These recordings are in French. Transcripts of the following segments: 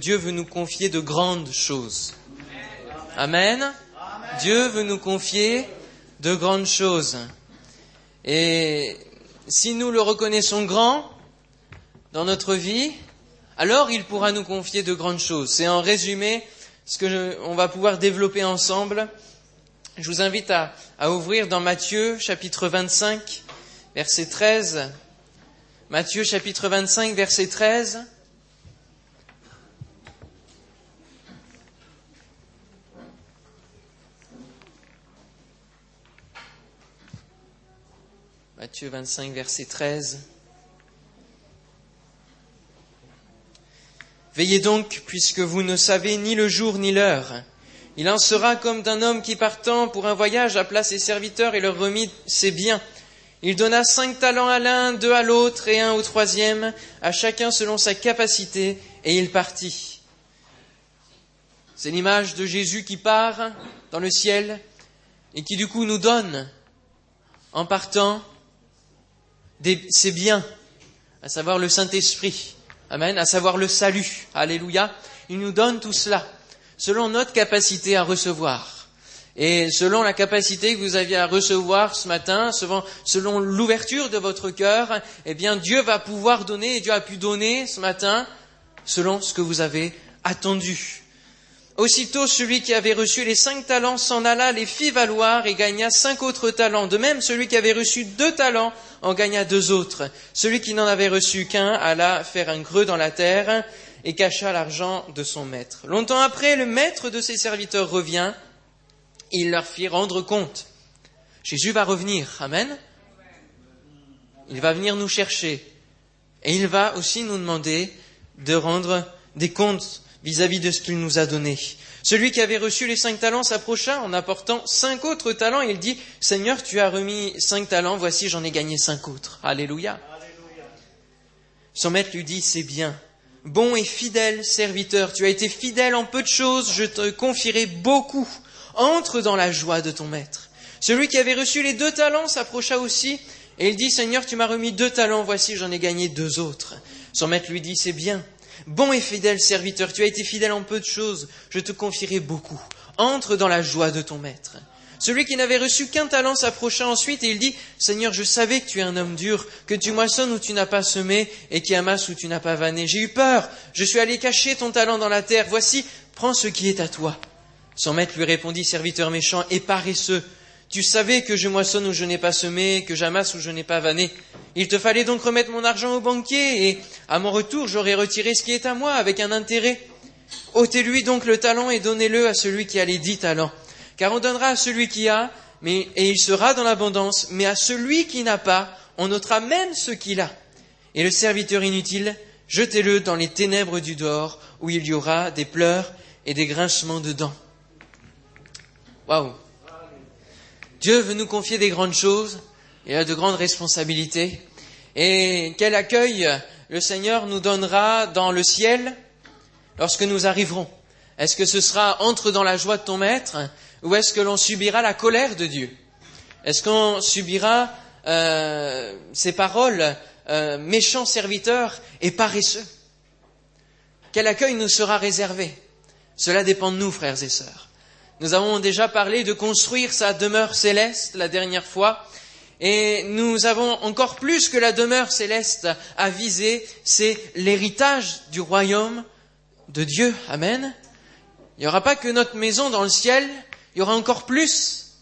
Dieu veut nous confier de grandes choses. Amen. Dieu veut nous confier de grandes choses. Et si nous le reconnaissons grand dans notre vie, alors il pourra nous confier de grandes choses. C'est en résumé ce que on va pouvoir développer ensemble. Je vous invite à, ouvrir dans Matthieu chapitre 25, verset 13. Matthieu chapitre 25, verset 13. Matthieu 25, verset 13. Veillez donc, puisque vous ne savez ni le jour ni l'heure. Il en sera comme d'un homme qui partant pour un voyage appela ses serviteurs et leur remit ses biens. Il donna cinq talents à l'un, deux à l'autre et un au troisième, à chacun selon sa capacité, et il partit. C'est l'image de Jésus qui part dans le ciel et qui du coup nous donne, en partant, ses biens, à savoir le Saint-Esprit. Amen, à savoir le salut. Alléluia. Il nous donne tout cela, selon notre capacité à recevoir. Et selon la capacité que vous aviez à recevoir ce matin, selon, selon l'ouverture de votre cœur, eh bien Dieu va pouvoir donner, et Dieu a pu donner ce matin, selon ce que vous avez attendu. Aussitôt celui qui avait reçu les cinq talents s'en alla, les fit valoir et gagna cinq autres talents. De même, celui qui avait reçu deux talents en gagna deux autres. Celui qui n'en avait reçu qu'un alla faire un creux dans la terre et cacha l'argent de son maître. Longtemps après, le maître de ses serviteurs revient. Il leur fit rendre compte. Jésus va revenir. Amen. Il va venir nous chercher. Et il va aussi nous demander de rendre des comptes vis-à-vis de ce qu'il nous a donné. Celui qui avait reçu les cinq talents s'approcha en apportant cinq autres talents et il dit, Seigneur, tu as remis cinq talents, voici j'en ai gagné cinq autres. Alléluia. Son maître lui dit, c'est bien. Bon et fidèle serviteur, tu as été fidèle en peu de choses, je te confierai beaucoup. Entre dans la joie de ton maître. Celui qui avait reçu les deux talents s'approcha aussi et il dit, Seigneur, tu m'as remis deux talents, voici j'en ai gagné deux autres. Son maître lui dit, c'est bien. Bon et fidèle serviteur, tu as été fidèle en peu de choses, je te confierai beaucoup. Entre dans la joie de ton maître. Celui qui n'avait reçu qu'un talent s'approcha ensuite et il dit, Seigneur, je savais que tu es un homme dur, que tu moissonnes où tu n'as pas semé et qui amasses où tu n'as pas vanné. J'ai eu peur, je suis allé cacher ton talent dans la terre, voici, prends ce qui est à toi. Son maître lui répondit, serviteur méchant et paresseux, tu savais que je moissonne où je n'ai pas semé, que j'amasse où je n'ai pas vanné. Il te fallait donc remettre mon argent au banquier, et à mon retour j'aurais retiré ce qui est à moi avec un intérêt. ôtez-lui donc le talent et donnez-le à celui qui a les dix talents. Car on donnera à celui qui a, mais, et il sera dans l'abondance, mais à celui qui n'a pas, on ôtera même ce qu'il a. Et le serviteur inutile, jetez-le dans les ténèbres du dehors, où il y aura des pleurs et des grincements de dents. Waouh! Dieu veut nous confier des grandes choses, il a de grandes responsabilités. Et quel accueil le Seigneur nous donnera dans le ciel lorsque nous arriverons Est-ce que ce sera entre dans la joie de ton maître ou est-ce que l'on subira la colère de Dieu? Est-ce qu'on subira euh, paroles euh, méchants serviteurs et paresseux? Quel accueil nous sera réservé? Cela dépend de nous, frères et sœurs. Nous avons déjà parlé de construire sa demeure céleste la dernière fois, et nous avons encore plus que la demeure céleste à viser, c'est l'héritage du royaume de Dieu. Amen. Il n'y aura pas que notre maison dans le ciel, il y aura encore plus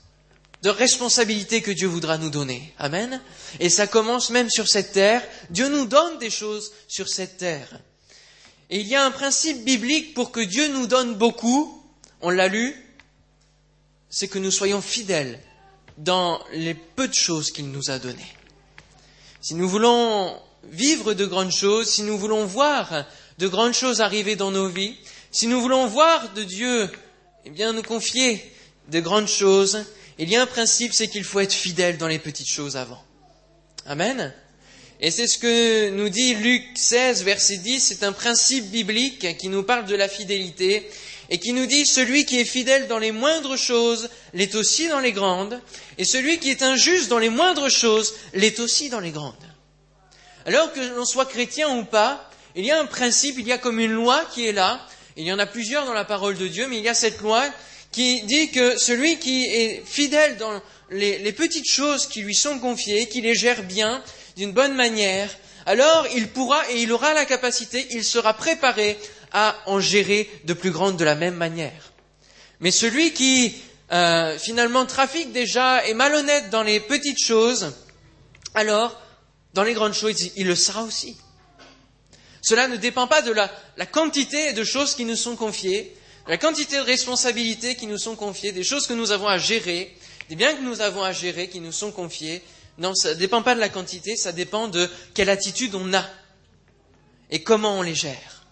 de responsabilités que Dieu voudra nous donner. Amen. Et ça commence même sur cette terre. Dieu nous donne des choses sur cette terre. Et il y a un principe biblique pour que Dieu nous donne beaucoup. On l'a lu, c'est que nous soyons fidèles dans les peu de choses qu'il nous a données. Si nous voulons vivre de grandes choses, si nous voulons voir de grandes choses arriver dans nos vies, si nous voulons voir de Dieu, eh bien, nous confier de grandes choses, il y a un principe, c'est qu'il faut être fidèle dans les petites choses avant. Amen. Et c'est ce que nous dit Luc 16, verset 10, c'est un principe biblique qui nous parle de la fidélité et qui nous dit celui qui est fidèle dans les moindres choses l'est aussi dans les grandes, et celui qui est injuste dans les moindres choses l'est aussi dans les grandes. Alors que l'on soit chrétien ou pas, il y a un principe, il y a comme une loi qui est là. Il y en a plusieurs dans la parole de Dieu, mais il y a cette loi qui dit que celui qui est fidèle dans les, les petites choses qui lui sont confiées, qui les gère bien, d'une bonne manière, alors il pourra et il aura la capacité, il sera préparé à en gérer de plus grandes de la même manière. Mais celui qui euh, finalement trafique déjà, est malhonnête dans les petites choses, alors dans les grandes choses, il le sera aussi. Cela ne dépend pas de la quantité de choses qui nous sont confiées, de la quantité de responsabilités qui nous sont confiées, des choses que nous avons à gérer, des biens que nous avons à gérer qui nous sont confiés, non, ça ne dépend pas de la quantité, ça dépend de quelle attitude on a et comment on les gère.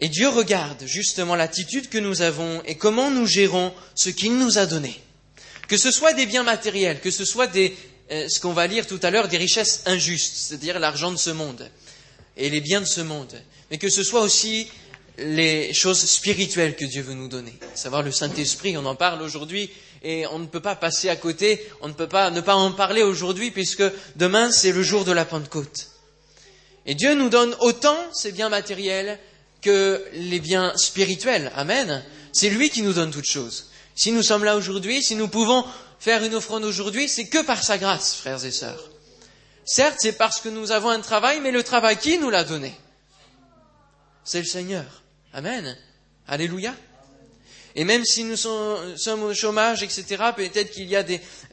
Et Dieu regarde justement l'attitude que nous avons et comment nous gérons ce qu'il nous a donné. Que ce soit des biens matériels, que ce soit des, euh, ce qu'on va lire tout à l'heure, des richesses injustes, c'est-à-dire l'argent de ce monde et les biens de ce monde, mais que ce soit aussi les choses spirituelles que Dieu veut nous donner, savoir le Saint-Esprit, on en parle aujourd'hui et on ne peut pas passer à côté, on ne peut pas ne pas en parler aujourd'hui puisque demain c'est le jour de la Pentecôte. Et Dieu nous donne autant ces biens matériels que les biens spirituels. Amen. C'est lui qui nous donne toutes choses. Si nous sommes là aujourd'hui, si nous pouvons faire une offrande aujourd'hui, c'est que par sa grâce, frères et sœurs. Certes, c'est parce que nous avons un travail, mais le travail qui nous l'a donné? C'est le Seigneur. Amen. Alléluia. Et même si nous sommes au chômage, etc., peut-être qu'il y a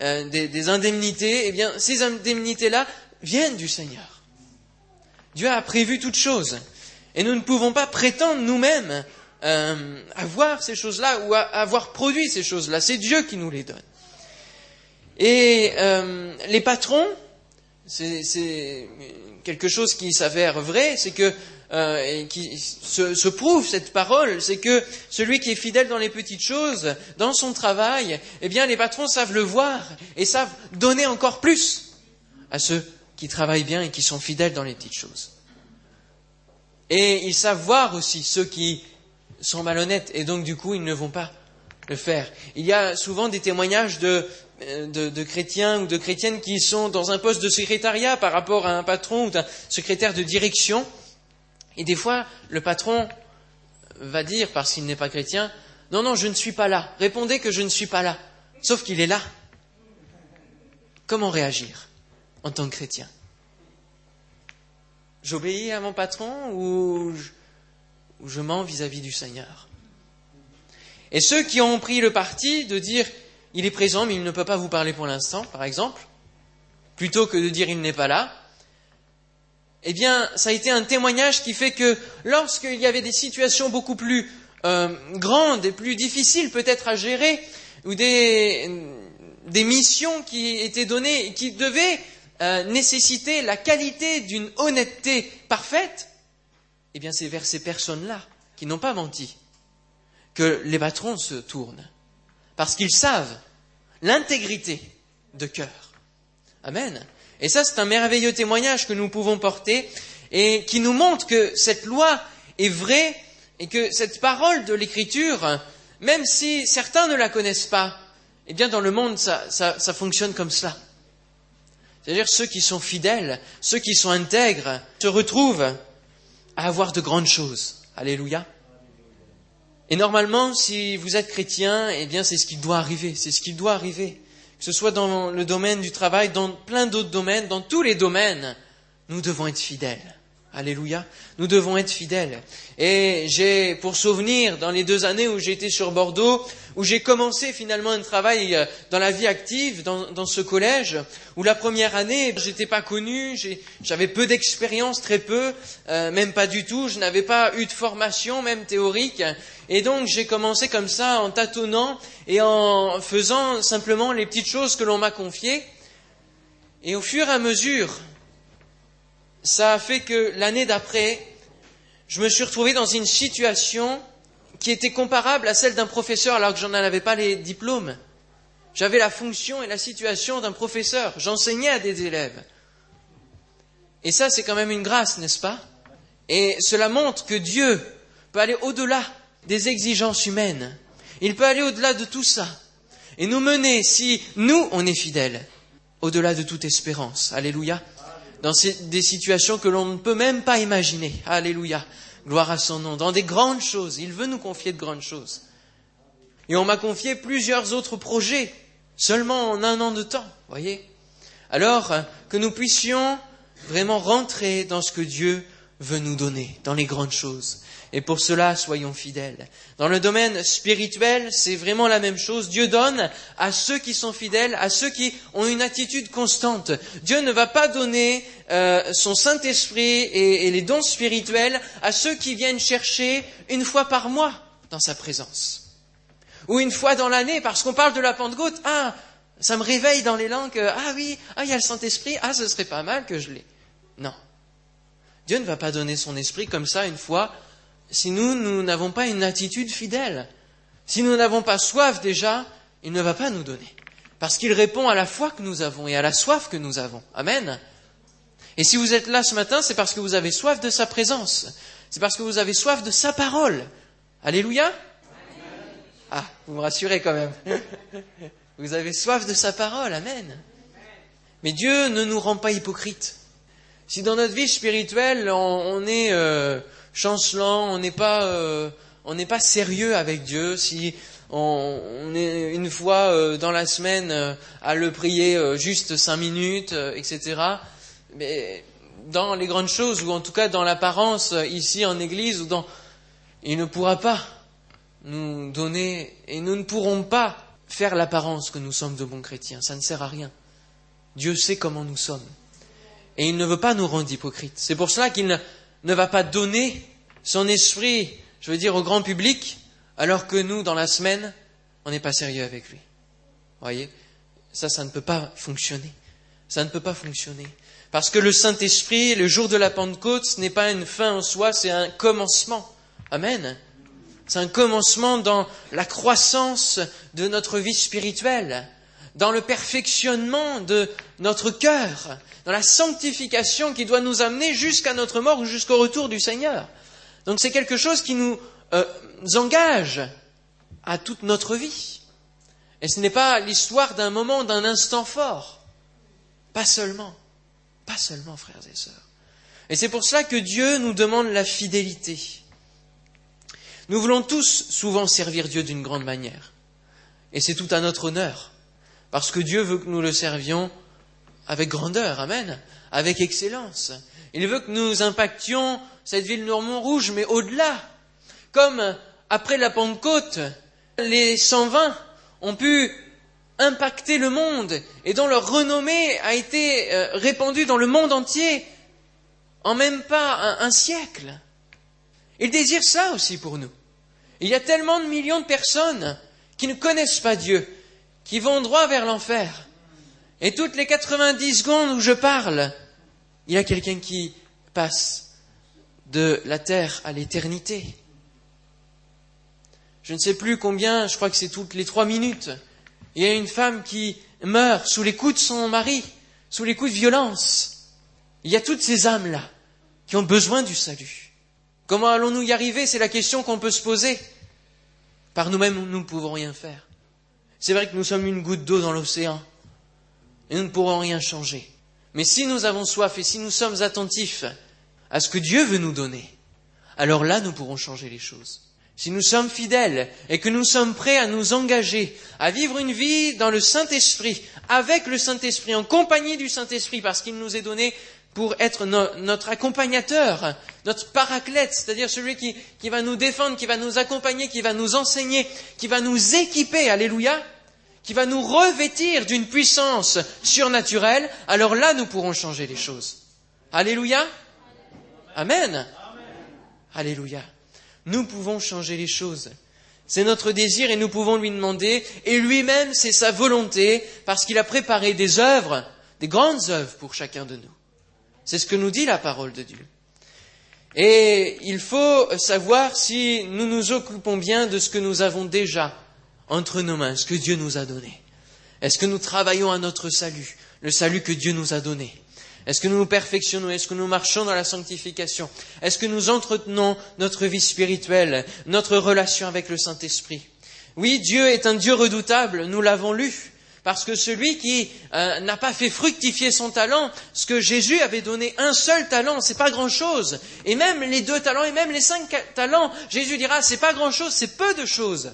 euh, des, indemnités, eh bien, ces indemnités-là viennent du Seigneur. Dieu a prévu toutes choses. Et nous ne pouvons pas prétendre nous-mêmes euh, avoir ces choses-là ou avoir produit ces choses-là. C'est Dieu qui nous les donne. Et euh, les patrons, c'est quelque chose qui s'avère vrai, c'est que euh, et qui se, prouve cette parole, c'est que celui qui est fidèle dans les petites choses, dans son travail, eh bien les patrons savent le voir et savent donner encore plus à ceux qui travaillent bien et qui sont fidèles dans les petites choses. Et ils savent voir aussi ceux qui sont malhonnêtes et donc du coup ils ne vont pas le faire. Il y a souvent des témoignages de, euh, de, chrétiens ou de chrétiennes qui sont dans un poste de secrétariat par rapport à un patron ou d'un secrétaire de direction et des fois, le patron va dire, parce qu'il n'est pas chrétien, non, non, je ne suis pas là. Répondez que je ne suis pas là. Sauf qu'il est là. Comment réagir en tant que chrétien? J'obéis à mon patron ou je, mens vis-à-vis du Seigneur? Et ceux qui ont pris le parti de dire il est présent mais il ne peut pas vous parler pour l'instant, par exemple, plutôt que de dire il n'est pas là, eh bien, ça a été un témoignage qui fait que lorsqu'il y avait des situations beaucoup plus euh, grandes et plus difficiles peut-être à gérer, ou des, missions qui étaient données et qui devaient euh, nécessiter la qualité d'une honnêteté parfaite, eh bien, c'est vers ces personnes-là qui n'ont pas menti que les patrons se tournent, parce qu'ils savent l'intégrité de cœur. Amen. Et ça, c'est un merveilleux témoignage que nous pouvons porter et qui nous montre que cette loi est vraie et que cette parole de l'Écriture, même si certains ne la connaissent pas, eh bien dans le monde, ça, ça fonctionne comme cela. C'est-à-dire ceux qui sont fidèles, ceux qui sont intègres, se retrouvent à avoir de grandes choses. Alléluia. Et normalement, si vous êtes chrétien, eh bien c'est ce qui doit arriver, c'est ce qui doit arriver ce soit dans le domaine du travail, dans plein d'autres domaines, dans tous les domaines, nous devons être fidèles. Alléluia. Nous devons être fidèles. Et j'ai, pour souvenir, dans les deux années où été sur Bordeaux, où j'ai commencé finalement un travail euh, dans la vie active, dans, ce collège, où la première année, j'étais pas connu, j'avais peu d'expérience, très peu, euh, même pas du tout, je n'avais pas eu de formation, même théorique. Et donc j'ai commencé comme ça, en tâtonnant et en faisant simplement les petites choses que l'on m'a confiées. Et au fur et à mesure, ça a fait que l'année d'après, je me suis retrouvé dans une situation qui était comparable à celle d'un professeur alors que j'en avais pas les diplômes. J'avais la fonction et la situation d'un professeur. J'enseignais à des élèves. Et ça, c'est quand même une grâce, n'est-ce pas? Et cela montre que Dieu peut aller au-delà des exigences humaines. Il peut aller au-delà de tout ça et nous mener, si nous, on est fidèles, au-delà de toute espérance. Alléluia dans des situations que l'on ne peut même pas imaginer. Alléluia. Gloire à son nom. Dans des grandes choses. Il veut nous confier de grandes choses. Et on m'a confié plusieurs autres projets, seulement en un an de temps, voyez. Alors que nous puissions vraiment rentrer dans ce que Dieu veut nous donner, dans les grandes choses. Et pour cela, soyons fidèles. Dans le domaine spirituel, c'est vraiment la même chose. Dieu donne à ceux qui sont fidèles, à ceux qui ont une attitude constante. Dieu ne va pas donner euh, son Saint-Esprit et, et les dons spirituels à ceux qui viennent chercher une fois par mois dans sa présence. Ou une fois dans l'année, parce qu'on parle de la Pentecôte. Ah, ça me réveille dans les langues. Ah oui, ah il y a le Saint-Esprit. Ah, ce serait pas mal que je l'ai. Non. Dieu ne va pas donner son esprit comme ça une fois si nous, nous n'avons pas une attitude fidèle, si nous n'avons pas soif déjà, il ne va pas nous donner. Parce qu'il répond à la foi que nous avons et à la soif que nous avons. Amen. Et si vous êtes là ce matin, c'est parce que vous avez soif de sa présence. C'est parce que vous avez soif de sa parole. Alléluia. Ah, vous me rassurez quand même. Vous avez soif de sa parole. Amen. Mais Dieu ne nous rend pas hypocrites. Si dans notre vie spirituelle, on, est euh, chancelant, on n'est pas, euh, on n'est pas sérieux avec Dieu, si on, est une fois euh, dans la semaine euh, à le prier juste cinq minutes, etc. Mais dans les grandes choses, ou en tout cas dans l'apparence ici en Église, ou dans, il ne pourra pas nous donner, et nous ne pourrons pas faire l'apparence que nous sommes de bons chrétiens. Ça ne sert à rien. Dieu sait comment nous sommes. Et il ne veut pas nous rendre hypocrites. C'est pour cela qu'il ne, va pas donner son esprit, je veux dire, au grand public, alors que nous, dans la semaine, on n'est pas sérieux avec lui. Voyez? Ça, ça ne peut pas fonctionner. Ça ne peut pas fonctionner. Parce que le Saint-Esprit, le jour de la Pentecôte, ce n'est pas une fin en soi, c'est un commencement. Amen. C'est un commencement dans la croissance de notre vie spirituelle, dans le perfectionnement de notre cœur, dans la sanctification qui doit nous amener jusqu'à notre mort ou jusqu'au retour du Seigneur. Donc c'est quelque chose qui nous euh, engage à toute notre vie. Et ce n'est pas l'histoire d'un moment, d'un instant fort. Pas seulement. Pas seulement, frères et sœurs. Et c'est pour cela que Dieu nous demande la fidélité. Nous voulons tous souvent servir Dieu d'une grande manière. Et c'est tout à notre honneur. Parce que Dieu veut que nous le servions avec grandeur, amen, avec excellence. Il veut que nous impactions cette ville Normand rouge, mais au-delà. Comme après la Pentecôte, les 120 ont pu impacter le monde et dont leur renommée a été euh, répandue dans le monde entier en même pas un, un siècle. Il désire ça aussi pour nous. Il y a tellement de millions de personnes qui ne connaissent pas Dieu, qui vont droit vers l'enfer, et toutes les 90 secondes où je parle, il y a quelqu'un qui passe de la terre à l'éternité. Je ne sais plus combien, je crois que c'est toutes les trois minutes. Il y a une femme qui meurt sous les coups de son mari, sous les coups de violence. Il y a toutes ces âmes-là qui ont besoin du salut. Comment allons-nous y arriver? C'est la question qu'on peut se poser. Par nous-mêmes, nous ne pouvons rien faire. C'est vrai que nous sommes une goutte d'eau dans l'océan et nous ne pourrons rien changer. Mais si nous avons soif et si nous sommes attentifs à ce que Dieu veut nous donner, alors là nous pourrons changer les choses. Si nous sommes fidèles et que nous sommes prêts à nous engager, à vivre une vie dans le Saint-Esprit, avec le Saint-Esprit, en compagnie du Saint-Esprit, parce qu'il nous est donné pour être notre accompagnateur, notre paraclète, c'est-à-dire celui qui, qui va nous défendre, qui va nous accompagner, qui va nous enseigner, qui va nous équiper, alléluia, qui va nous revêtir d'une puissance surnaturelle, alors là, nous pourrons changer les choses. Alléluia. Amen. Alléluia. Nous pouvons changer les choses. C'est notre désir et nous pouvons lui demander, et lui-même, c'est sa volonté, parce qu'il a préparé des œuvres, des grandes œuvres pour chacun de nous. C'est ce que nous dit la parole de Dieu. Et il faut savoir si nous nous occupons bien de ce que nous avons déjà entre nos mains ce que Dieu nous a donné. Est-ce que nous travaillons à notre salut, le salut que Dieu nous a donné? Est-ce que nous nous perfectionnons? Est-ce que nous marchons dans la sanctification? Est-ce que nous entretenons notre vie spirituelle, notre relation avec le Saint-Esprit? Oui, Dieu est un Dieu redoutable, nous l'avons lu, Parce que celui qui euh, n'a pas fait fructifier son talent, ce que Jésus avait donné un seul talent, c'est pas grand chose. Et même les deux talents et même les cinq talents, Jésus dira, c'est pas grand chose, c'est peu de choses.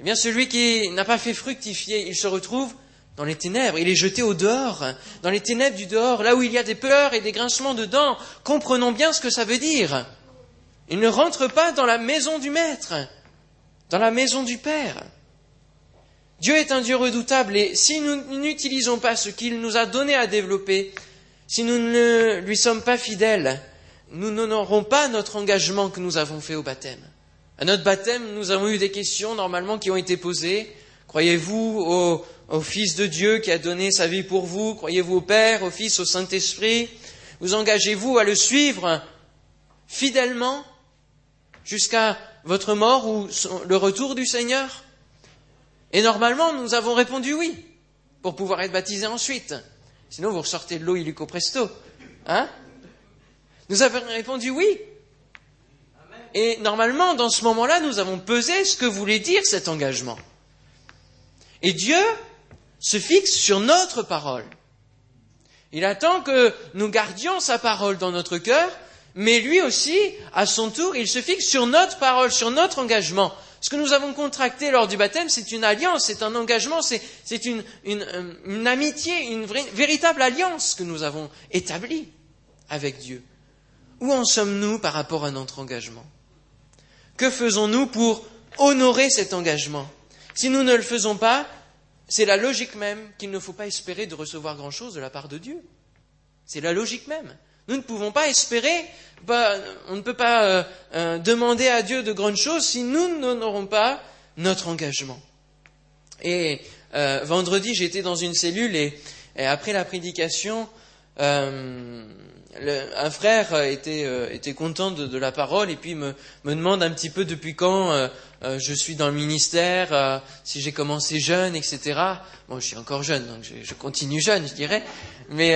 Eh bien, celui qui n'a pas fait fructifier, il se retrouve dans les ténèbres, il est jeté au dehors, dans les ténèbres du dehors, là où il y a des pleurs et des grincements de dents. Comprenons bien ce que ça veut dire. Il ne rentre pas dans la maison du Maître, dans la maison du Père. Dieu est un Dieu redoutable et si nous n'utilisons pas ce qu'il nous a donné à développer, si nous ne lui sommes pas fidèles, nous n'honorons pas notre engagement que nous avons fait au baptême. À notre baptême, nous avons eu des questions normalement qui ont été posées. Croyez-vous au, au, Fils de Dieu qui a donné sa vie pour vous? Croyez-vous au Père, au Fils, au Saint-Esprit? Vous engagez-vous à le suivre fidèlement jusqu'à votre mort ou le retour du Seigneur? Et normalement, nous avons répondu oui, pour pouvoir être baptisés ensuite. Sinon, vous ressortez de l'eau illico presto. Hein? Nous avons répondu oui. Et normalement, dans ce moment-là, nous avons pesé ce que voulait dire cet engagement. Et Dieu se fixe sur notre parole. Il attend que nous gardions sa parole dans notre cœur, mais lui aussi, à son tour, il se fixe sur notre parole, sur notre engagement. Ce que nous avons contracté lors du baptême, c'est une alliance, c'est un engagement, c'est une, euh, une, amitié, une véritable alliance que nous avons établie avec Dieu. Où en sommes-nous par rapport à notre engagement? Que faisons-nous pour honorer cet engagement? Si nous ne le faisons pas, c'est la logique même qu'il ne faut pas espérer de recevoir grand-chose de la part de Dieu. C'est la logique même. Nous ne pouvons pas espérer, on ne peut pas euh, euh, demander à Dieu de grandes choses si nous n'honorons pas notre engagement. Et euh, vendredi, j'étais dans une cellule et, après la prédication, un frère était, content de, la parole et puis me, demande un petit peu depuis quand je suis dans le ministère, si j'ai commencé jeune, etc. Bon, je suis encore jeune, donc je, je continue jeune, je dirais. Mais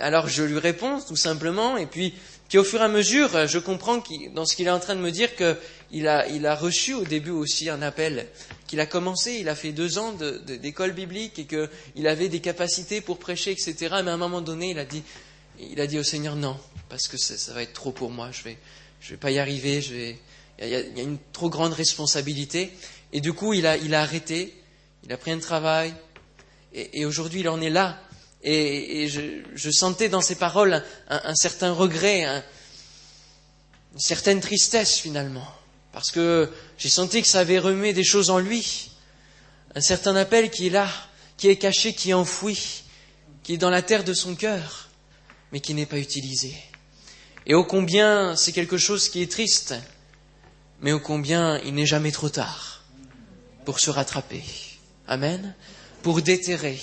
alors je lui réponds tout simplement, et puis, au fur et à mesure, je comprends dans ce qu'il est en train de me dire qu'il a, il a reçu au début aussi un appel, qu'il a commencé, il a fait deux ans d'école biblique et qu'il avait des capacités pour prêcher, etc. Mais à un moment donné, il a dit, il a dit au Seigneur non, parce que ça, va être trop pour moi, je vais, je vais pas y arriver, je vais, il y, a, une trop grande responsabilité. Et du coup, il a, il a arrêté, il a pris un travail, et aujourd'hui, il en est là. Et, je, sentais dans ses paroles un, certain regret, une certaine tristesse finalement, parce que j'ai senti que ça avait remué des choses en lui, un certain appel qui est là, qui est caché, qui est enfoui, qui est dans la terre de son cœur, mais qui n'est pas utilisé. Et ô combien c'est quelque chose qui est triste, mais ô combien il n'est jamais trop tard pour se rattraper. Amen. Pour déterrer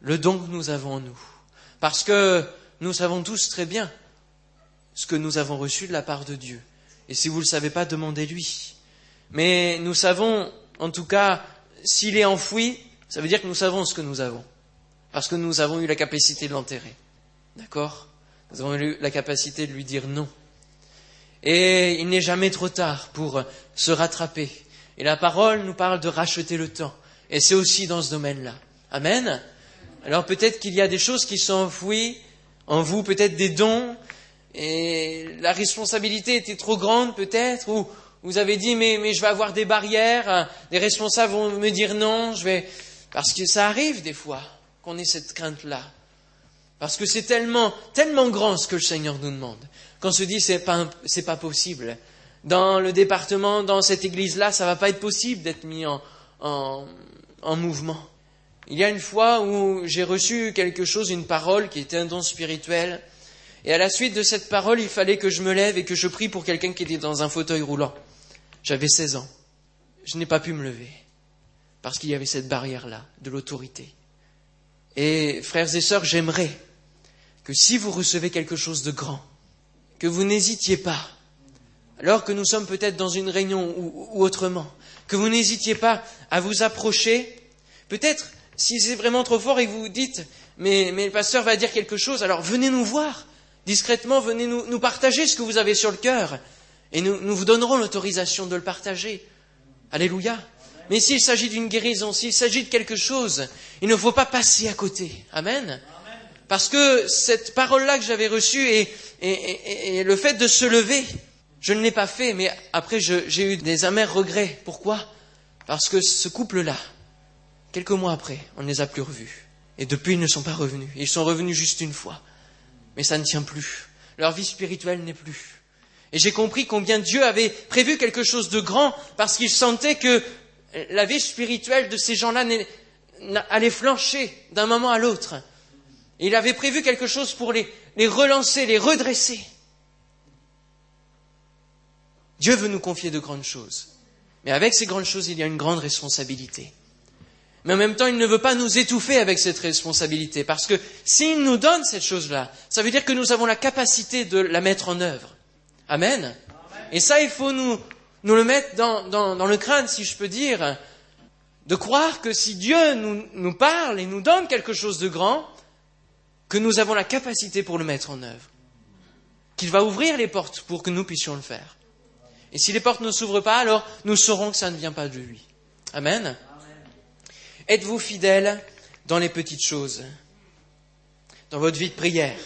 le don que nous avons en nous. Parce que nous savons tous très bien ce que nous avons reçu de la part de Dieu. Et si vous ne le savez pas, demandez-lui. Mais nous savons, en tout cas, s'il est enfoui, ça veut dire que nous savons ce que nous avons. Parce que nous avons eu la capacité de l'enterrer. D'accord? Nous avons eu la capacité de lui dire non. Et il n'est jamais trop tard pour se rattraper. Et la parole nous parle de racheter le temps. Et c'est aussi dans ce domaine-là. Amen? Alors peut-être qu'il y a des choses qui sont enfouies en vous, peut-être des dons, et la responsabilité était trop grande peut-être, ou vous avez dit mais, mais je vais avoir des barrières, les responsables vont me dire non, je vais... Parce que ça arrive des fois qu'on ait cette crainte-là. Parce que c'est tellement, tellement grand ce que le Seigneur nous demande, qu'on se dit c'est pas, c'est pas possible. Dans le département, dans cette église-là, ça va pas être possible d'être mis en, en, en mouvement. Il y a une fois où j'ai reçu quelque chose, une parole qui était un don spirituel, et à la suite de cette parole, il fallait que je me lève et que je prie pour quelqu'un qui était dans un fauteuil roulant. J'avais 16 ans. Je n'ai pas pu me lever, parce qu'il y avait cette barrière-là, de l'autorité. Et frères et sœurs, j'aimerais que si vous recevez quelque chose de grand, que vous n'hésitiez pas, alors que nous sommes peut-être dans une réunion ou, autrement, que vous n'hésitiez pas à vous approcher, peut-être si c'est vraiment trop fort et que vous vous dites, mais, le pasteur va dire quelque chose, alors venez nous voir, discrètement, venez nous, partager ce que vous avez sur le cœur, et nous, nous vous donnerons l'autorisation de le partager. Alléluia. Mais s'il s'agit d'une guérison, s'il s'agit de quelque chose, il ne faut pas passer à côté. Amen. Parce que cette parole-là que j'avais reçue et, le fait de se lever, je ne l'ai pas fait, mais après j'ai eu des amers regrets. Pourquoi? Parce que ce couple-là, quelques mois après, on ne les a plus revus. Et depuis, ils ne sont pas revenus. Ils sont revenus juste une fois. Mais ça ne tient plus. Leur vie spirituelle n'est plus. Et j'ai compris combien Dieu avait prévu quelque chose de grand parce qu'il sentait que la vie spirituelle de ces gens-là allait flancher d'un moment à l'autre. Il avait prévu quelque chose pour les, relancer, les redresser. Dieu veut nous confier de grandes choses. Mais avec ces grandes choses, il y a une grande responsabilité. Mais en même temps, il ne veut pas nous étouffer avec cette responsabilité, parce que s'il nous donne cette chose-là, ça veut dire que nous avons la capacité de la mettre en œuvre. Amen. Et ça, il faut nous, le mettre dans, le crâne, si je peux dire, de croire que si Dieu nous parle et nous donne quelque chose de grand, que nous avons la capacité pour le mettre en œuvre. Qu'il va ouvrir les portes pour que nous puissions le faire. Et si les portes ne s'ouvrent pas, alors nous saurons que ça ne vient pas de lui. Amen. Êtes-vous fidèle dans les petites choses, dans votre vie de prière,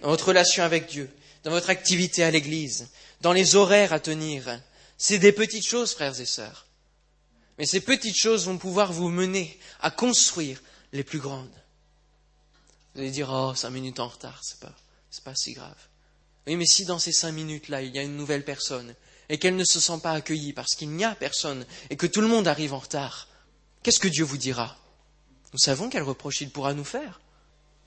dans votre relation avec Dieu, dans votre activité à l'église, dans les horaires à tenir? C'est des petites choses, frères et sœurs. Mais ces petites choses vont pouvoir vous mener à construire les plus grandes. Vous allez dire, oh, cinq minutes en retard, c'est pas, c'est pas si grave. Oui, mais si dans ces cinq minutes-là, il y a une nouvelle personne, et qu'elle ne se sent pas accueillie parce qu'il n'y a personne, et que tout le monde arrive en retard, Qu'est-ce que Dieu vous dira? Nous savons quel reproche il pourra nous faire.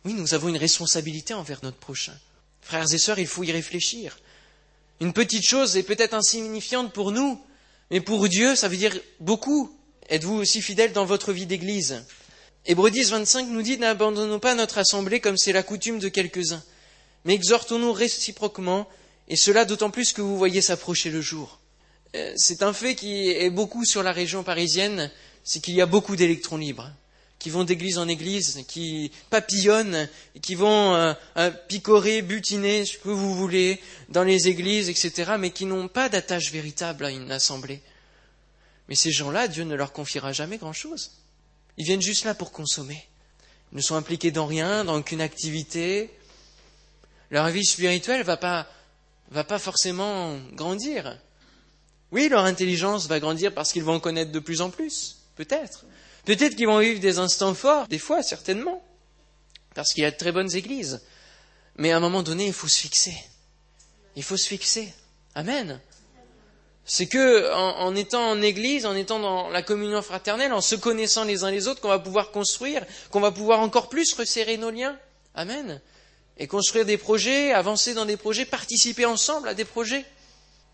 Oui, nous avons une responsabilité envers notre prochain. Frères et sœurs, il faut y réfléchir. Une petite chose est peut-être insignifiante pour nous, mais pour Dieu, ça veut dire beaucoup. Êtes-vous aussi fidèle dans votre vie d'église? Hébreux 10, 25 nous dit N'abandonnons pas notre assemblée comme c'est la coutume de quelques-uns, mais exhortons-nous réciproquement, et cela d'autant plus que vous voyez s'approcher le jour. Euh, c'est un fait qui est beaucoup sur la région parisienne c'est qu'il y a beaucoup d'électrons libres qui vont d'église en église, qui papillonnent, qui vont euh, euh, picorer, butiner, ce que vous voulez, dans les églises, etc., mais qui n'ont pas d'attache véritable à une assemblée. Mais ces gens-là, Dieu ne leur confiera jamais grand-chose. Ils viennent juste là pour consommer. Ils ne sont impliqués dans rien, dans aucune activité. Leur vie spirituelle va pas, va pas forcément grandir. Oui, leur intelligence va grandir parce qu'ils vont connaître de plus en plus. Peut-être. Peut-être qu'ils vont vivre des instants forts, des fois, certainement. Parce qu'il y a de très bonnes églises. Mais à un moment donné, il faut se fixer. Il faut se fixer. Amen. C'est que en, étant en église, en étant dans la communion fraternelle, en se connaissant les uns les autres, qu'on va pouvoir construire, qu'on va pouvoir encore plus resserrer nos liens. Amen. Et construire des projets, avancer dans des projets, participer ensemble à des projets.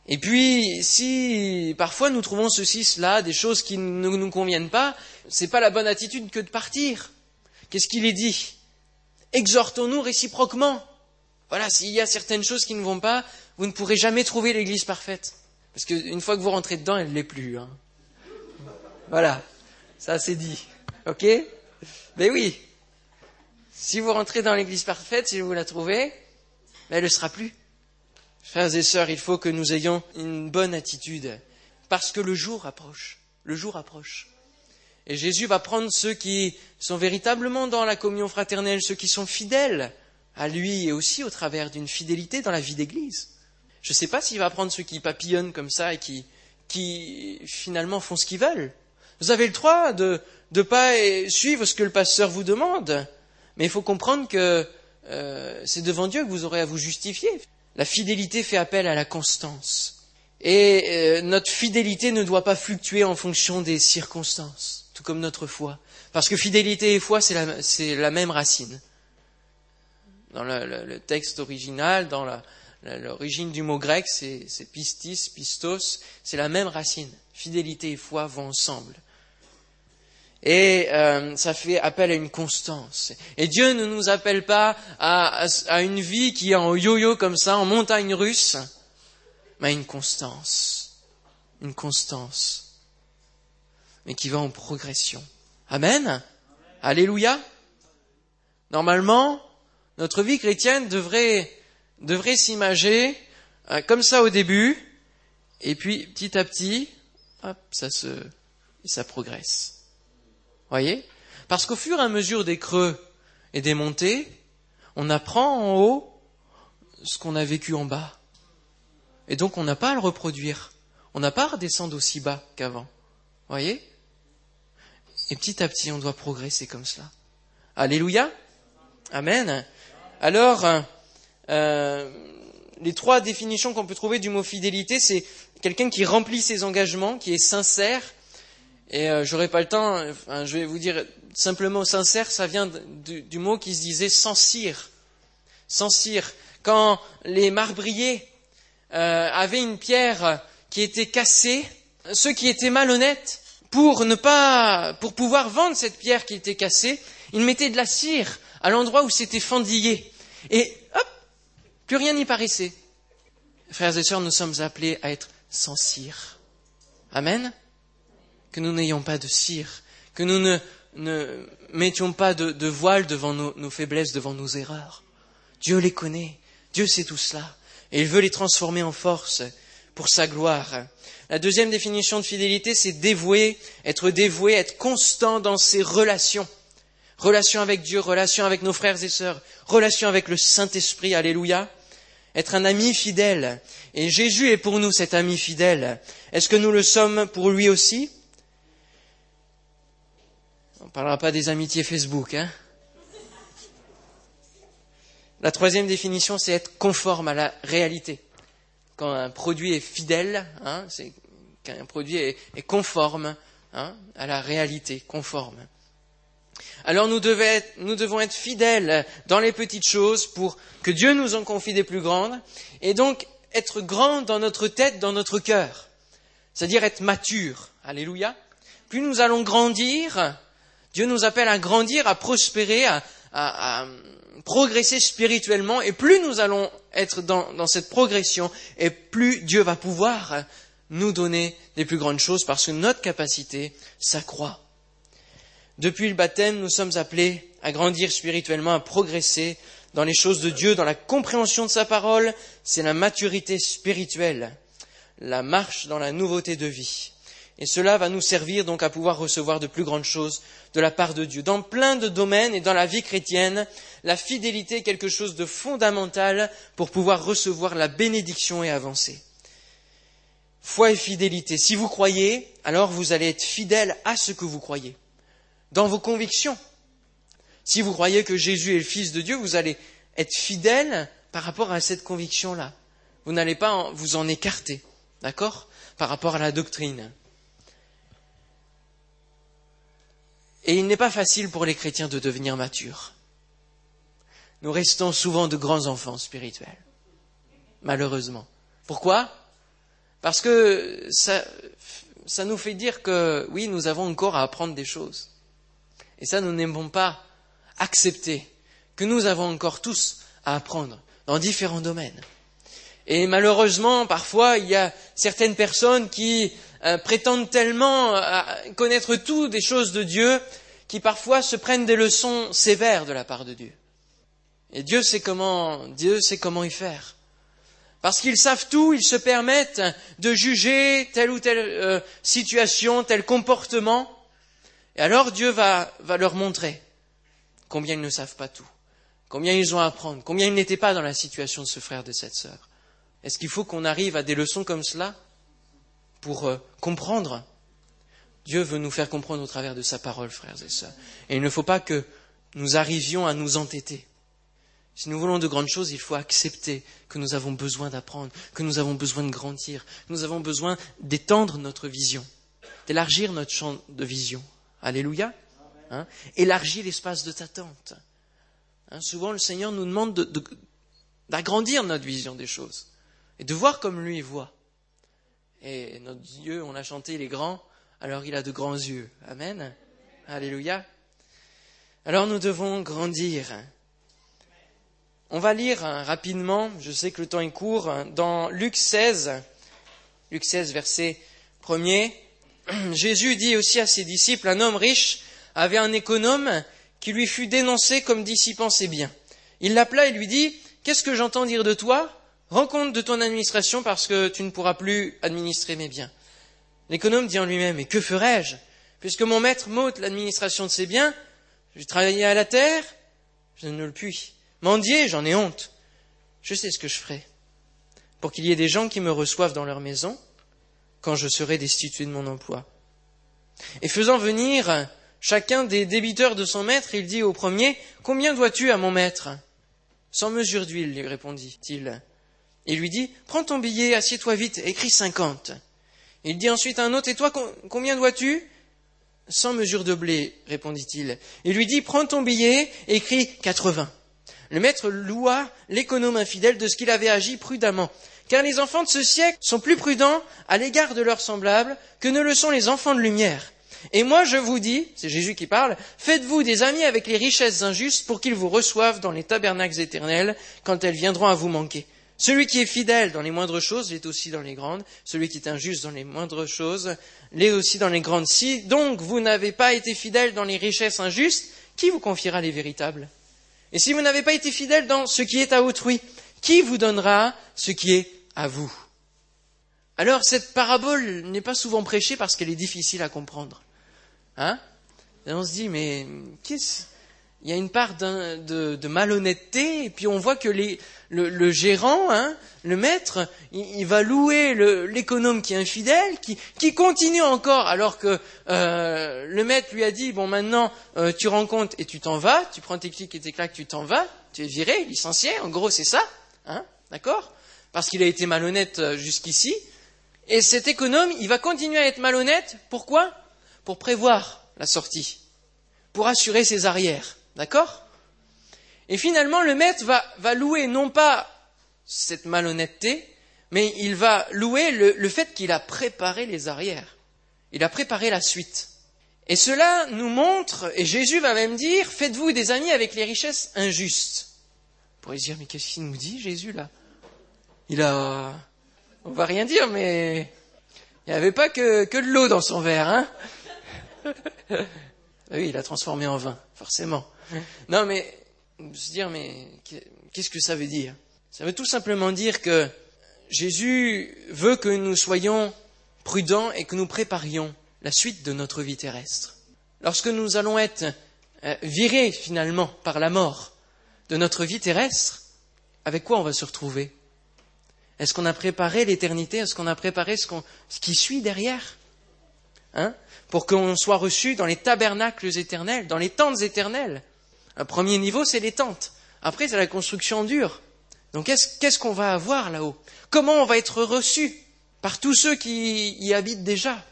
Et puis, si parfois nous trouvons ceci, cela, des choses qui ne nous conviennent pas, c'est pas la bonne attitude que de partir. Qu'est-ce qu'il est dit? Exhortons-nous réciproquement. Voilà, s'il y a certaines choses qui ne vont pas, vous ne pourrez jamais trouver l'église parfaite. Parce qu'une fois que vous rentrez dedans, elle ne l'est plus. Hein. Voilà, ça c'est dit. Ok? Mais oui, si vous rentrez dans l'église parfaite, si vous la trouvez, elle ne sera plus. Frères et sœurs, il faut que nous ayons une bonne attitude, parce que le jour approche. Le jour approche. Et Jésus va prendre ceux qui sont véritablement dans la communion fraternelle, ceux qui sont fidèles à lui et aussi au travers d'une fidélité dans la vie d'Église. Je ne sais pas s'il va prendre ceux qui papillonnent comme ça et qui, finalement font ce qu'ils veulent. Vous avez le droit de ne pas suivre ce que le pasteur vous demande, mais il faut comprendre que euh, c'est devant Dieu que vous aurez à vous justifier. La fidélité fait appel à la constance. Et euh, notre fidélité ne doit pas fluctuer en fonction des circonstances, tout comme notre foi. Parce que fidélité et foi, c'est la, même racine. Dans le, texte original, dans l'origine du mot grec, c'est pistis, pistos, c'est la même racine. Fidélité et foi vont ensemble. Et euh, ça fait appel à une constance. Et Dieu ne nous appelle pas à, à une vie qui est en yo-yo comme ça, en montagne russe, mais à une constance. Une constance. Mais qui va en progression. Amen. Alléluia. Normalement, notre vie chrétienne devrait, devrait s'imager euh, comme ça au début, et puis petit à petit, ça se ça progresse. Voyez? Parce qu'au fur et à mesure des creux et des montées, on apprend en haut ce qu'on a vécu en bas. Et donc on n'a pas à le reproduire. On n'a pas à redescendre aussi bas qu'avant. Voyez? Et petit à petit, on doit progresser comme cela. Alléluia? Amen. Alors, euh, les trois définitions qu'on peut trouver du mot fidélité, c'est quelqu'un qui remplit ses engagements, qui est sincère. Et euh, j'aurai pas le temps, je vais vous dire simplement sincère, ça vient du, mot qui se disait sans cire. Sans cire. Quand les marbriers euh, avaient une pierre qui était cassée, ceux qui étaient malhonnêtes, pour ne pas, pour pouvoir vendre cette pierre qui était cassée, ils mettaient de la cire à l'endroit où c'était fendillé. Et plus rien n'y paraissait. Frères et sœurs, nous sommes appelés à être sans cire. Amen. Que nous n'ayons pas de cire, que nous ne, mettions pas de, voile devant nos, faiblesses, devant nos erreurs. Dieu les connaît, Dieu sait tout cela, et il veut les transformer en force pour sa gloire. La deuxième définition de fidélité, c'est dévouer, être dévoué, être constant dans ses relations. Relation avec Dieu, relation avec nos frères et sœurs, relation avec le Saint-Esprit, alléluia. Être un ami fidèle. Et Jésus est pour nous cet ami fidèle. Est-ce que nous le sommes pour lui aussi? On ne parlera pas des amitiés Facebook, hein La troisième définition, c'est être conforme à la réalité. Quand un produit est fidèle, hein, c'est qu'un produit est, conforme hein, à la réalité, conforme. Alors nous, devons être fidèles dans les petites choses pour que Dieu nous en confie des plus grandes, et donc être grand dans notre tête, dans notre cœur, c'est-à-dire être mature. Alléluia. Plus nous allons grandir, Dieu nous appelle à grandir, à prospérer, à, progresser spirituellement, et plus nous allons être dans cette progression, et plus Dieu va pouvoir nous donner des plus grandes choses, parce que notre capacité s'accroît. Depuis le baptême, nous sommes appelés à grandir spirituellement, à progresser dans les choses de Dieu, dans la compréhension de sa parole. C'est la maturité spirituelle, la marche dans la nouveauté de vie. Et cela va nous servir donc à pouvoir recevoir de plus grandes choses de la part de Dieu. Dans plein de domaines et dans la vie chrétienne, la fidélité est quelque chose de fondamental pour pouvoir recevoir la bénédiction et avancer. Foi et fidélité. Si vous croyez, alors vous allez être fidèle à ce que vous croyez dans vos convictions. Si vous croyez que Jésus est le Fils de Dieu, vous allez être fidèle par rapport à cette conviction-là. Vous n'allez pas vous en écarter, d'accord Par rapport à la doctrine. Et il n'est pas facile pour les chrétiens de devenir matures. Nous restons souvent de grands enfants spirituels, malheureusement. Pourquoi? Parce que ça, ça nous fait dire que oui, nous avons encore à apprendre des choses. Et ça, nous n'aimons pas accepter que nous avons encore tous à apprendre dans différents domaines. Et malheureusement, parfois, il y a certaines personnes qui euh, prétendent tellement euh, connaître tout des choses de Dieu, qui parfois se prennent des leçons sévères de la part de Dieu. Et Dieu sait comment, Dieu sait comment y faire. Parce qu'ils savent tout, ils se permettent de juger telle ou telle euh, situation, tel comportement, et alors Dieu va, leur montrer combien ils ne savent pas tout, combien ils ont à apprendre, combien ils n'étaient pas dans la situation de ce frère, de cette sœur. Est-ce qu'il faut qu'on arrive à des leçons comme cela pour euh, comprendre? Dieu veut nous faire comprendre au travers de sa parole, frères et sœurs. Et il ne faut pas que nous arrivions à nous entêter. Si nous voulons de grandes choses, il faut accepter que nous avons besoin d'apprendre, que nous avons besoin de grandir, que nous avons besoin d'étendre notre vision, d'élargir notre champ de vision. Alléluia. Hein, élargis l'espace de ta tente. Hein, souvent, le Seigneur nous demande d'agrandir notre vision des choses et de voir comme lui voit. Et notre Dieu, on a chanté, il est grand, alors il a de grands yeux. Amen. Alléluia. Alors nous devons grandir. On va lire hein, rapidement, je sais que le temps est court, dans Luc 16, Luc 16, verset 1er. Jésus dit aussi à ses disciples, un homme riche avait un économe qui lui fut dénoncé comme dissipant ses biens. Il l'appela et lui dit, Qu'est-ce que j'entends dire de toi? Rends compte de ton administration parce que tu ne pourras plus administrer mes biens. L'économe dit en lui-même, Et que ferai-je? Puisque mon maître m'ôte l'administration de ses biens, j'ai travaillé à la terre, je ne le puis. Mendier, j'en ai honte. Je sais ce que je ferai pour qu'il y ait des gens qui me reçoivent dans leur maison quand je serai destitué de mon emploi. Et faisant venir chacun des débiteurs de son maître, il dit au premier, Combien dois-tu à mon maître? Sans mesure d'huile, lui répondit-il. Il lui dit, Prends ton billet, assieds-toi vite, écris cinquante. Il dit ensuite à un autre, Et toi, combien dois-tu? Sans mesure de blé, répondit-il. Il lui dit, Prends ton billet, écris quatre-vingts. Le maître loua l'économe infidèle de ce qu'il avait agi prudemment. Car les enfants de ce siècle sont plus prudents à l'égard de leurs semblables que ne le sont les enfants de lumière. Et moi je vous dis, c'est Jésus qui parle, faites-vous des amis avec les richesses injustes pour qu'ils vous reçoivent dans les tabernacles éternels quand elles viendront à vous manquer. Celui qui est fidèle dans les moindres choses l'est aussi dans les grandes. Celui qui est injuste dans les moindres choses l'est aussi dans les grandes. Si donc vous n'avez pas été fidèle dans les richesses injustes, qui vous confiera les véritables? Et si vous n'avez pas été fidèle dans ce qui est à autrui, qui vous donnera ce qui est à vous? Alors cette parabole n'est pas souvent prêchée parce qu'elle est difficile à comprendre. Hein? On se dit, mais qu'est-ce? Il y a une part de, malhonnêteté, et puis on voit que le, gérant, hein, le maître, il, va louer l'économe qui est infidèle, qui, qui, continue encore, alors que euh, le maître lui a dit, bon maintenant euh, tu rends compte et tu t'en vas, tu prends tes clics et tes claques, tu t'en vas, tu es viré, licencié, en gros c'est ça, hein, d'accord Parce qu'il a été malhonnête euh, jusqu'ici, et cet économe, il va continuer à être malhonnête, pourquoi Pour prévoir la sortie, pour assurer ses arrières. D'accord Et finalement, le maître va, louer non pas cette malhonnêteté, mais il va louer le, fait qu'il a préparé les arrières. Il a préparé la suite. Et cela nous montre, et Jésus va même dire, faites-vous des amis avec les richesses injustes. Pourrait se dire, mais qu'est-ce qu'il nous dit, Jésus, là? Il a... On va rien dire, mais il n'y avait pas que, que de l'eau dans son verre, hein? Oui, il a transformé en vin, forcément. Non, mais se dire, mais qu'est-ce que ça veut dire? Ça veut tout simplement dire que Jésus veut que nous soyons prudents et que nous préparions la suite de notre vie terrestre. Lorsque nous allons être euh, virés finalement par la mort de notre vie terrestre, avec quoi on va se retrouver? Est-ce qu'on a préparé l'éternité? Est-ce qu'on a préparé ce, qui suit derrière? Hein? Pour qu'on soit reçu dans les tabernacles éternels, dans les tentes éternelles. Un premier niveau, c'est les tentes. Après, c'est la construction dure. Donc, qu'est-ce qu'on va avoir là-haut? Comment on va être reçu par tous ceux qui y habitent déjà?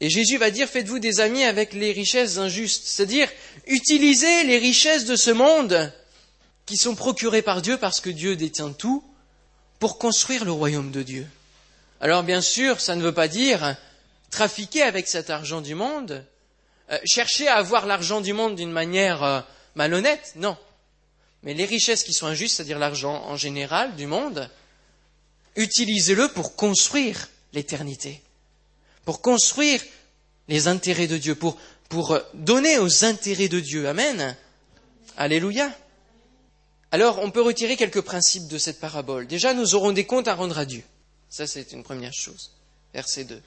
Et Jésus va dire, faites-vous des amis avec les richesses injustes. C'est-à-dire, utilisez les richesses de ce monde qui sont procurées par Dieu parce que Dieu détient tout pour construire le royaume de Dieu. Alors, bien sûr, ça ne veut pas dire trafiquer avec cet argent du monde, euh, chercher à avoir l'argent du monde d'une manière euh, malhonnête, non. Mais les richesses qui sont injustes, c'est-à-dire l'argent en général du monde, utilisez-le pour construire l'éternité, pour construire les intérêts de Dieu, pour, pour donner aux intérêts de Dieu. Amen. Alléluia. Alors, on peut retirer quelques principes de cette parabole. Déjà, nous aurons des comptes à rendre à Dieu. Ça, c'est une première chose. Verset 2.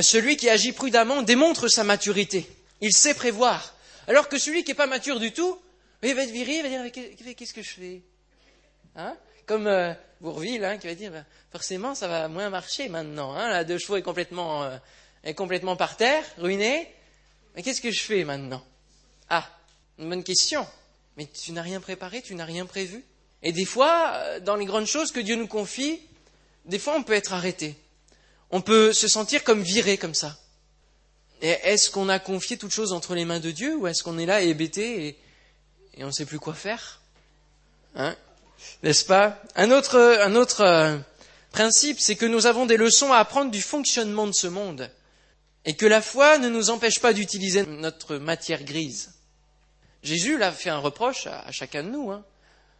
Celui qui agit prudemment démontre sa maturité. Il sait prévoir. Alors que celui qui n'est pas mature du tout, il va être viré, il va dire qu'est-ce que je fais? Hein? Comme euh, Bourville, hein, qui va dire bah, forcément ça va moins marcher maintenant. Hein la deux chevaux est complètement, euh, est complètement par terre, ruiné. Mais qu'est-ce que je fais maintenant? Ah, une bonne question. Mais tu n'as rien préparé, tu n'as rien prévu. Et des fois, euh, dans les grandes choses que Dieu nous confie, des fois on peut être arrêté. On peut se sentir comme viré comme ça. Est-ce qu'on a confié toute chose entre les mains de Dieu ou est-ce qu'on est là hébété et, et on ne sait plus quoi faire? Hein? N'est-ce pas? Un autre, un autre euh, principe, c'est que nous avons des leçons à apprendre du fonctionnement de ce monde et que la foi ne nous empêche pas d'utiliser notre matière grise. Jésus l'a fait un reproche à, chacun de nous hein,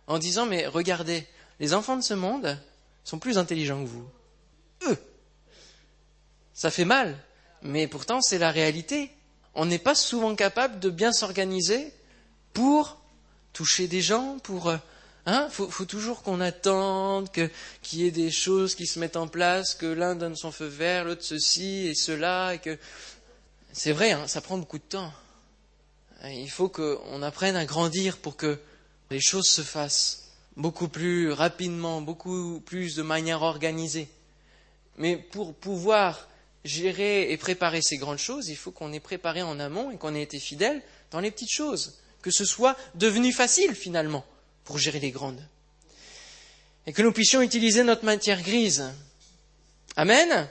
en disant mais regardez, les enfants de ce monde sont plus intelligents que vous. Eux. Ça fait mal mais pourtant c'est la réalité. On n'est pas souvent capable de bien s'organiser pour toucher des gens, pour... Euh, hein, faut, faut toujours qu'on attende qu'il y ait des choses qui se mettent en place, que l'un donne son feu vert, l'autre ceci et cela, et que C'est vrai, hein, ça prend beaucoup de temps. Il faut qu'on apprenne à grandir pour que les choses se fassent beaucoup plus rapidement, beaucoup plus de manière organisée. Mais pour pouvoir gérer et préparer ces grandes choses, il faut qu'on ait préparé en amont et qu'on ait été fidèle dans les petites choses, que ce soit devenu facile finalement pour gérer les grandes. Et que nous puissions utiliser notre matière grise. Amen.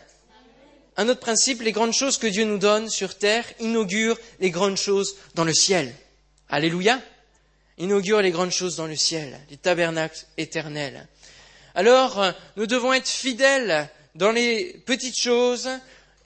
Un autre principe, les grandes choses que Dieu nous donne sur terre inaugurent les grandes choses dans le ciel. Alléluia. Inaugure les grandes choses dans le ciel, les tabernacles éternels. Alors, nous devons être fidèles dans les petites choses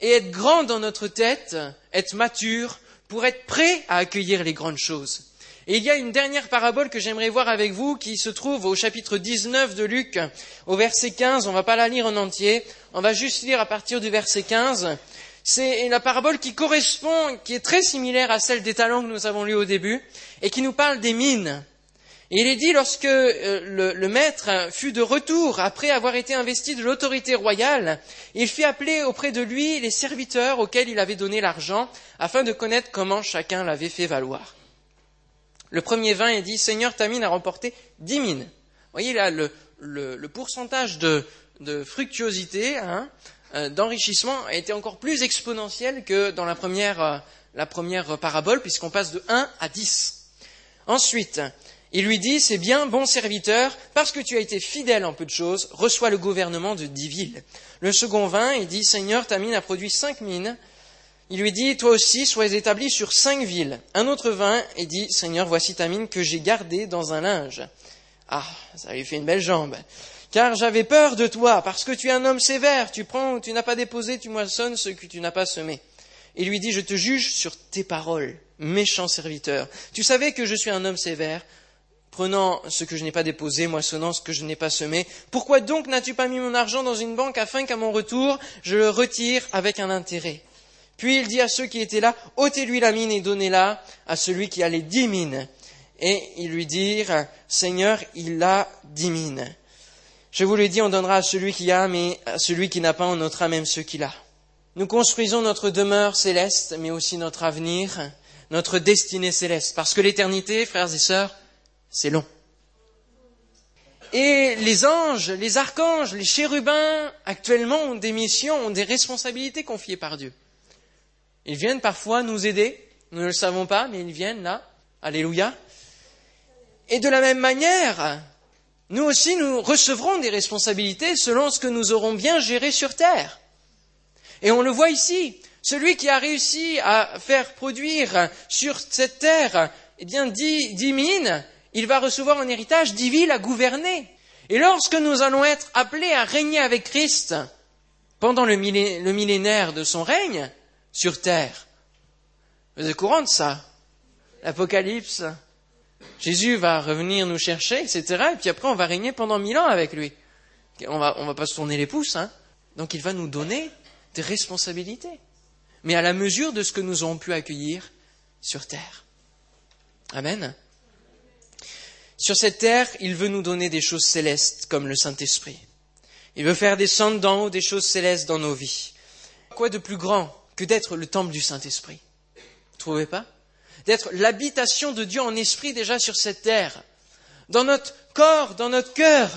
et être grands dans notre tête, être matures pour être prêts à accueillir les grandes choses. Il y a une dernière parabole que j'aimerais voir avec vous qui se trouve au chapitre 19 de Luc, au verset 15. On ne va pas la lire en entier. On va juste lire à partir du verset 15. C'est la parabole qui correspond, qui est très similaire à celle des talents que nous avons lus au début, et qui nous parle des mines. Il est dit lorsque euh, le, maître fut de retour après avoir été investi de l'autorité royale, il fit appeler auprès de lui les serviteurs auxquels il avait donné l'argent, afin de connaître comment chacun l'avait fait valoir. Le premier vint et dit, Seigneur, ta mine a remporté dix mines. Vous voyez là le, pourcentage de, fructuosité, hein, euh, d'enrichissement a été encore plus exponentiel que dans la première, euh, parabole, puisqu'on passe de 1 à 10. Ensuite, il lui dit, c'est bien, bon serviteur, parce que tu as été fidèle en peu de choses, reçois le gouvernement de dix villes. Le second vint et dit, Seigneur, ta mine a produit cinq mines. Il lui dit, toi aussi, sois établi sur cinq villes. Un autre vint et dit, Seigneur, voici ta mine que j'ai gardée dans un linge. Ah, ça lui fait une belle jambe car j'avais peur de toi, parce que tu es un homme sévère, tu prends où tu n'as pas déposé, tu moissonnes ce que tu n'as pas semé. Il lui dit, je te juge sur tes paroles, méchant serviteur. Tu savais que je suis un homme sévère, prenant ce que je n'ai pas déposé, moissonnant ce que je n'ai pas semé. Pourquoi donc n'as-tu pas mis mon argent dans une banque afin qu'à mon retour, je le retire avec un intérêt? Puis il dit à ceux qui étaient là, ôtez-lui la mine et donnez-la à celui qui a les dix mines. Et ils lui dirent, Seigneur, il a dix mines. Je vous le dis, on donnera à celui qui a, mais à celui qui n'a pas, on notera même ceux qu'il a. Nous construisons notre demeure céleste, mais aussi notre avenir, notre destinée céleste, parce que l'éternité, frères et sœurs, c'est long. Et les anges, les archanges, les chérubins, actuellement, ont des missions, ont des responsabilités confiées par Dieu. Ils viennent parfois nous aider, nous ne le savons pas, mais ils viennent là, alléluia. Et de la même manière, nous aussi, nous recevrons des responsabilités selon ce que nous aurons bien géré sur Terre. Et on le voit ici, celui qui a réussi à faire produire sur cette terre, eh bien, dix, dix mines, il va recevoir en héritage dix villes à gouverner. Et lorsque nous allons être appelés à régner avec Christ pendant le, millénaire de son règne sur terre, vous êtes courant de ça? L'Apocalypse Jésus va revenir nous chercher, etc. Et puis après, on va régner pendant mille ans avec lui. On va, on va pas se tourner les pouces, hein. Donc il va nous donner des responsabilités. Mais à la mesure de ce que nous aurons pu accueillir sur terre. Amen. Sur cette terre, il veut nous donner des choses célestes comme le Saint-Esprit. Il veut faire descendre d'en haut des choses célestes dans nos vies. Quoi de plus grand que d'être le temple du Saint-Esprit Vous trouvez pas? D'être l'habitation de Dieu en esprit déjà sur cette terre. Dans notre corps, dans notre cœur,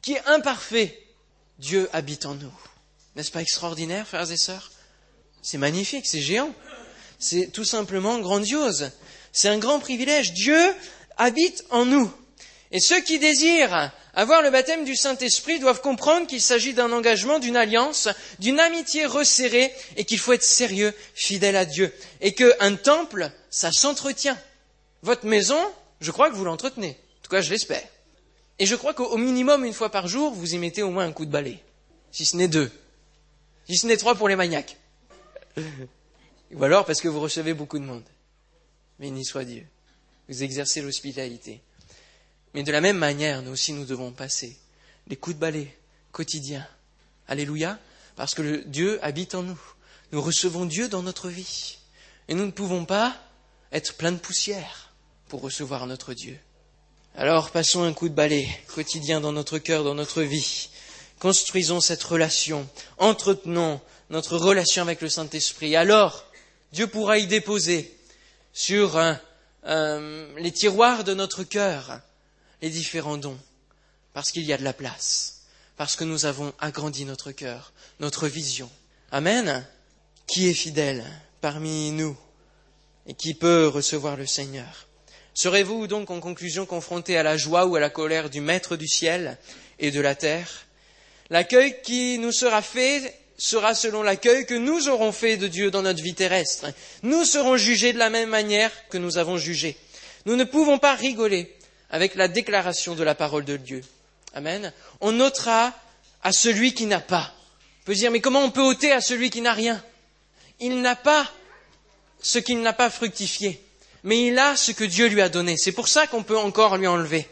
qui est imparfait, Dieu habite en nous. N'est-ce pas extraordinaire, frères et sœurs? C'est magnifique, c'est géant. C'est tout simplement grandiose. C'est un grand privilège. Dieu habite en nous. Et ceux qui désirent avoir le baptême du Saint-Esprit doivent comprendre qu'il s'agit d'un engagement, d'une alliance, d'une amitié resserrée et qu'il faut être sérieux, fidèle à Dieu. Et qu'un temple, ça s'entretient. Votre maison, je crois que vous l'entretenez. En tout cas, je l'espère. Et je crois qu'au minimum, une fois par jour, vous y mettez au moins un coup de balai. Si ce n'est deux. Si ce n'est trois pour les maniaques. Ou alors parce que vous recevez beaucoup de monde. Béni soit Dieu. Vous exercez l'hospitalité. Mais de la même manière, nous aussi, nous devons passer des coups de balai quotidiens. Alléluia, parce que le Dieu habite en nous. Nous recevons Dieu dans notre vie. Et nous ne pouvons pas être pleins de poussière pour recevoir notre Dieu. Alors passons un coup de balai quotidien dans notre cœur, dans notre vie. Construisons cette relation, entretenons notre relation avec le Saint-Esprit. Alors, Dieu pourra y déposer sur euh, euh, les tiroirs de notre cœur les différents dons, parce qu'il y a de la place, parce que nous avons agrandi notre cœur, notre vision. Amen. Qui est fidèle parmi nous et qui peut recevoir le Seigneur? Serez-vous donc en conclusion confronté à la joie ou à la colère du Maître du ciel et de la terre? L'accueil qui nous sera fait sera selon l'accueil que nous aurons fait de Dieu dans notre vie terrestre. Nous serons jugés de la même manière que nous avons jugé. Nous ne pouvons pas rigoler avec la déclaration de la parole de Dieu. Amen. On ôtera à celui qui n'a pas. On peut dire, mais comment on peut ôter à celui qui n'a rien? Il n'a pas ce qu'il n'a pas fructifié, mais il a ce que Dieu lui a donné. C'est pour ça qu'on peut encore lui enlever.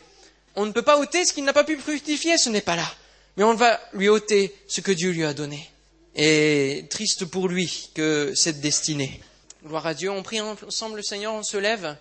On ne peut pas ôter ce qu'il n'a pas pu fructifier, ce n'est pas là. Mais on va lui ôter ce que Dieu lui a donné. Et triste pour lui que cette destinée. Gloire à Dieu, on prie ensemble, le Seigneur, on se lève.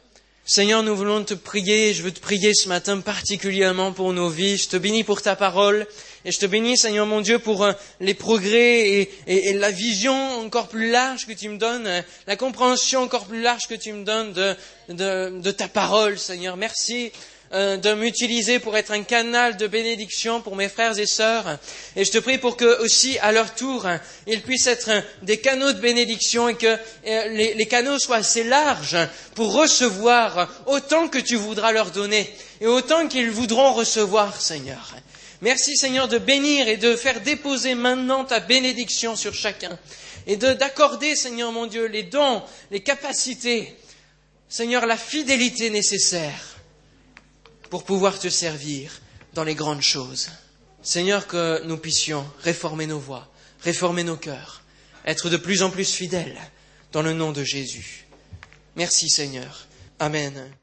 Seigneur, nous voulons te prier, je veux te prier ce matin particulièrement pour nos vies. Je te bénis pour ta parole et je te bénis, Seigneur mon Dieu, pour euh, les progrès et, la vision encore plus large que tu me donnes, euh, la compréhension encore plus large que tu me donnes de ta parole, Seigneur. Merci euh, de m'utiliser pour être un canal de bénédiction pour mes frères et sœurs. Et je te prie pour que aussi, à leur tour, ils puissent être des canaux de bénédiction et que euh, les, les canaux soient assez larges pour recevoir autant que tu voudras leur donner et autant qu'ils voudront recevoir, Seigneur. Merci Seigneur de bénir et de faire déposer maintenant ta bénédiction sur chacun et d'accorder, Seigneur mon Dieu, les dons, les capacités, Seigneur, la fidélité nécessaire pour pouvoir te servir dans les grandes choses. Seigneur, que nous puissions réformer nos voies, réformer nos cœurs, être de plus en plus fidèles dans le nom de Jésus. Merci Seigneur. Amen.